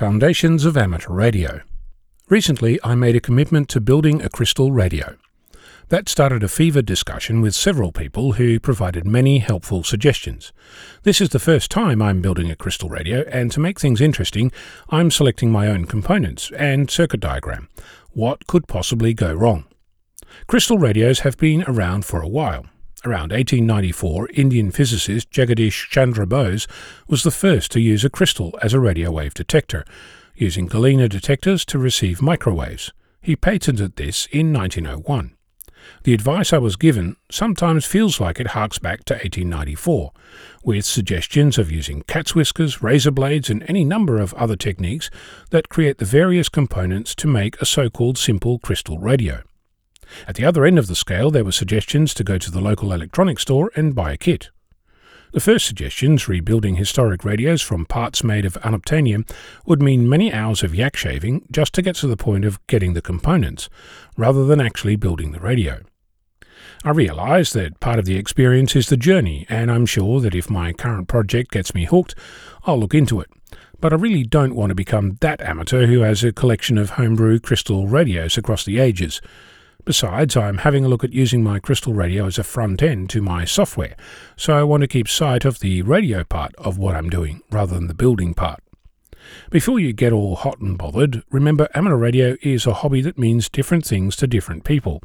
Foundations of Amateur Radio. Recently, I made a commitment to building a crystal radio. That started a fevered discussion with several people who provided many helpful suggestions. This is the first time I'm building a crystal radio, and to make things interesting, I'm selecting my own components and circuit diagram. What could possibly go wrong? Crystal radios have been around for a while. Around 1894, Indian physicist Jagadish Chandra Bose was the first to use a crystal as a radio wave detector, using galena detectors to receive microwaves. He patented this in 1901. The advice I was given sometimes feels like it harks back to 1894, with suggestions of using cat's whiskers, razor blades, and any number of other techniques that create the various components to make a so called simple crystal radio. At the other end of the scale, there were suggestions to go to the local electronics store and buy a kit. The first suggestions, rebuilding historic radios from parts made of unobtainium, would mean many hours of yak shaving just to get to the point of getting the components, rather than actually building the radio. I realise that part of the experience is the journey, and I'm sure that if my current project gets me hooked, I'll look into it. But I really don't want to become that amateur who has a collection of homebrew crystal radios across the ages. Besides, I'm having a look at using my crystal radio as a front end to my software, so I want to keep sight of the radio part of what I'm doing rather than the building part. Before you get all hot and bothered, remember amateur radio is a hobby that means different things to different people.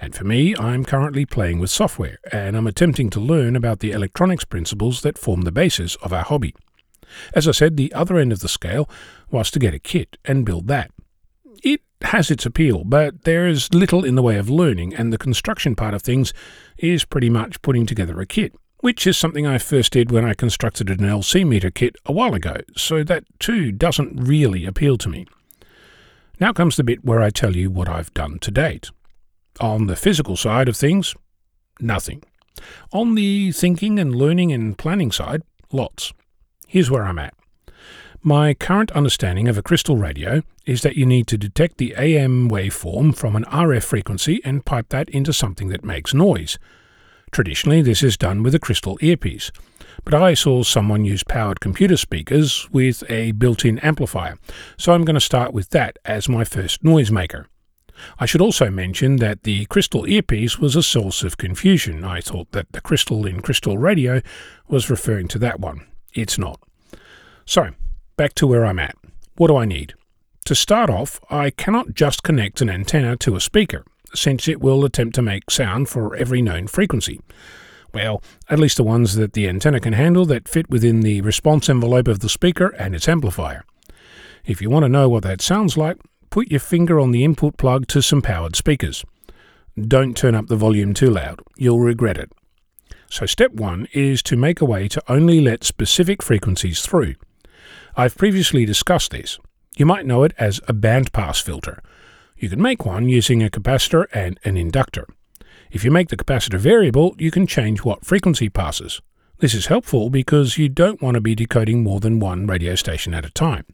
And for me, I'm currently playing with software, and I'm attempting to learn about the electronics principles that form the basis of our hobby. As I said, the other end of the scale was to get a kit and build that. Has its appeal, but there is little in the way of learning, and the construction part of things is pretty much putting together a kit, which is something I first did when I constructed an LC meter kit a while ago, so that too doesn't really appeal to me. Now comes the bit where I tell you what I've done to date. On the physical side of things, nothing. On the thinking and learning and planning side, lots. Here's where I'm at. My current understanding of a crystal radio is that you need to detect the AM waveform from an RF frequency and pipe that into something that makes noise. Traditionally, this is done with a crystal earpiece, but I saw someone use powered computer speakers with a built in amplifier, so I'm going to start with that as my first noisemaker. I should also mention that the crystal earpiece was a source of confusion. I thought that the crystal in crystal radio was referring to that one. It's not. So, back to where I'm at. What do I need? To start off, I cannot just connect an antenna to a speaker, since it will attempt to make sound for every known frequency. Well, at least the ones that the antenna can handle that fit within the response envelope of the speaker and its amplifier. If you want to know what that sounds like, put your finger on the input plug to some powered speakers. Don't turn up the volume too loud, you'll regret it. So, step one is to make a way to only let specific frequencies through. I've previously discussed this. You might know it as a bandpass filter. You can make one using a capacitor and an inductor. If you make the capacitor variable, you can change what frequency passes. This is helpful because you don't want to be decoding more than one radio station at a time.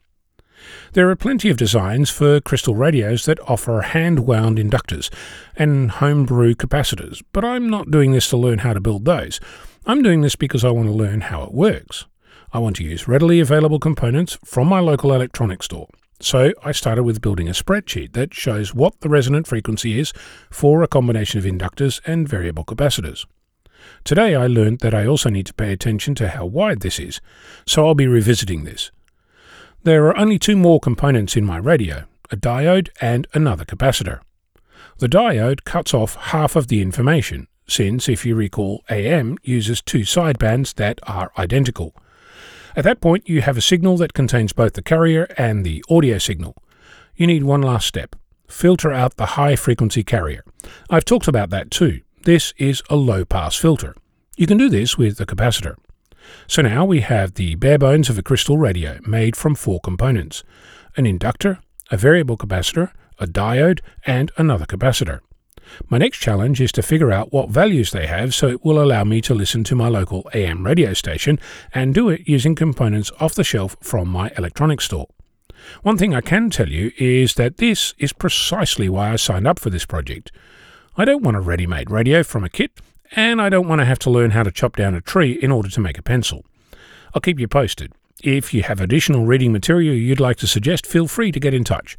There are plenty of designs for crystal radios that offer hand wound inductors and homebrew capacitors, but I'm not doing this to learn how to build those. I'm doing this because I want to learn how it works. I want to use readily available components from my local electronics store. So I started with building a spreadsheet that shows what the resonant frequency is for a combination of inductors and variable capacitors. Today I learned that I also need to pay attention to how wide this is, so I'll be revisiting this. There are only two more components in my radio, a diode and another capacitor. The diode cuts off half of the information, since, if you recall, AM uses two sidebands that are identical, at that point, you have a signal that contains both the carrier and the audio signal. You need one last step filter out the high frequency carrier. I've talked about that too. This is a low pass filter. You can do this with a capacitor. So now we have the bare bones of a crystal radio made from four components an inductor, a variable capacitor, a diode, and another capacitor. My next challenge is to figure out what values they have so it will allow me to listen to my local AM radio station and do it using components off the shelf from my electronics store. One thing I can tell you is that this is precisely why I signed up for this project. I don't want a ready made radio from a kit, and I don't want to have to learn how to chop down a tree in order to make a pencil. I'll keep you posted. If you have additional reading material you'd like to suggest, feel free to get in touch.